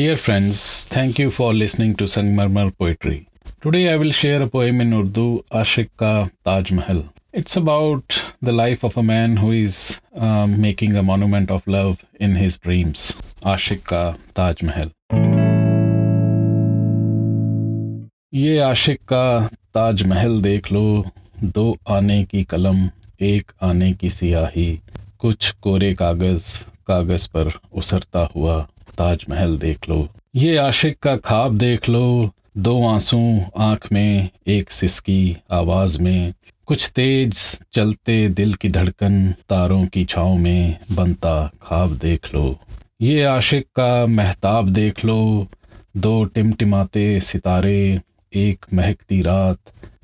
Dear friends, thank you for listening to Sangmarmar Poetry. Today I will share a poem in Urdu, Ashik Ka Taj Mahal. It's about the life of a man who is um, making a monument of love in his dreams. Ashik Ka Taj Mahal. ये आशिक का ताज महल देख लो दो आने की कलम एक आने की सियाही कुछ कोरे कागज़ कागज़ पर उसरता हुआ ताजमहल देख लो। ये आशिक का ख्वाब देख लो। दो आँसू आँख में, एक सिसकी आवाज़ में। कुछ तेज चलते दिल की धड़कन तारों की छाँव में बनता ख्वाब देख लो। ये आशिक का महताब देख लो। दो टिमटिमाते सितारे, एक महकती रात।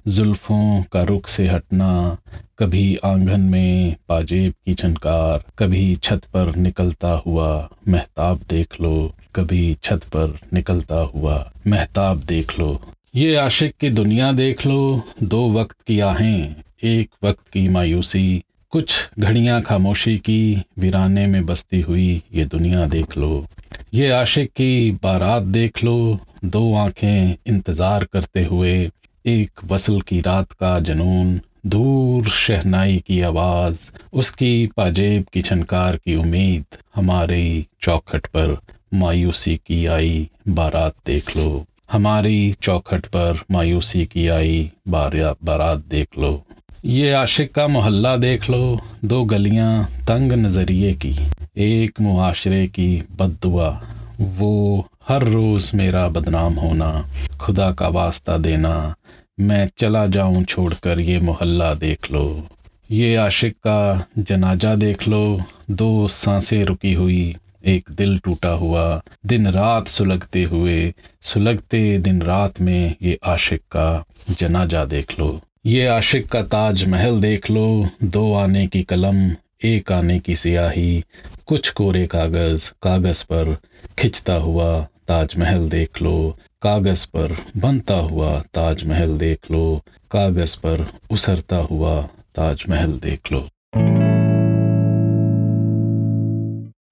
जुल्फों का रुख से हटना कभी आँगन में पाजेब की झनकार, कभी छत पर निकलता हुआ महताब देख लो, कभी छत पर निकलता हुआ महताब देख लो। ये आशिक की दुनिया देख लो, दो वक्त की आहें, एक वक्त की मायूसी, कुछ घड़ियाँ खामोशी की, वीराने में बसती हुई ये दुनिया देख लो। ये आशिक की बारात देख लो, दो आँखें इंतज़ार करते हुए, एक वसल की रात का जनून दूर शहनाई की आवाज़, उसकी पाजेब की छनकार की उम्मीद, हमारी चौखट पर मायूसी की आई बारात देख लो। हमारी चौखट पर मायूसी की आई बारात देख लो। ये आशिक का मोहल्ला देख लो। दो गलियाँ तंग नज़रिए की। एक मुआशरे की बददुआ। वो हर रोज़ मेरा बदनाम होना, खुदा का वास्ता देना। मैं चला जाऊँ छोड़कर ये मोहल्ला देख लो। ये आशिक का जनाजा देख लो। दो साँसें रुकी हुई, एक दिल टूटा हुआ। दिन रात सुलगते हुए, सुलगते दिन रात में ये आशिक का जनाजा देख लो। ये आशिक का ताज महल देख लो। दो आने की कलम, एक आने की सियाही। कुछ कोरे कागज़ कागज़ पर खिंचता हुआ ताजमहल देख लो। कागज़ पर बनता हुआ ताजमहल देख लो, कागज़ पर उसरता हुआ ताजमहल देख लो।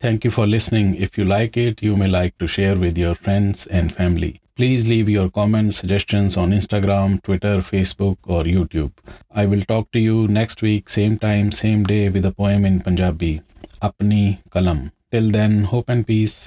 Thank you for listening if you like it you may like to share with your friends and family please leave your comment suggestion on Instagram Twitter Facebook और YouTube I will talk to you next week same time same day with in Punjabi अपनी कलम till then hope and peace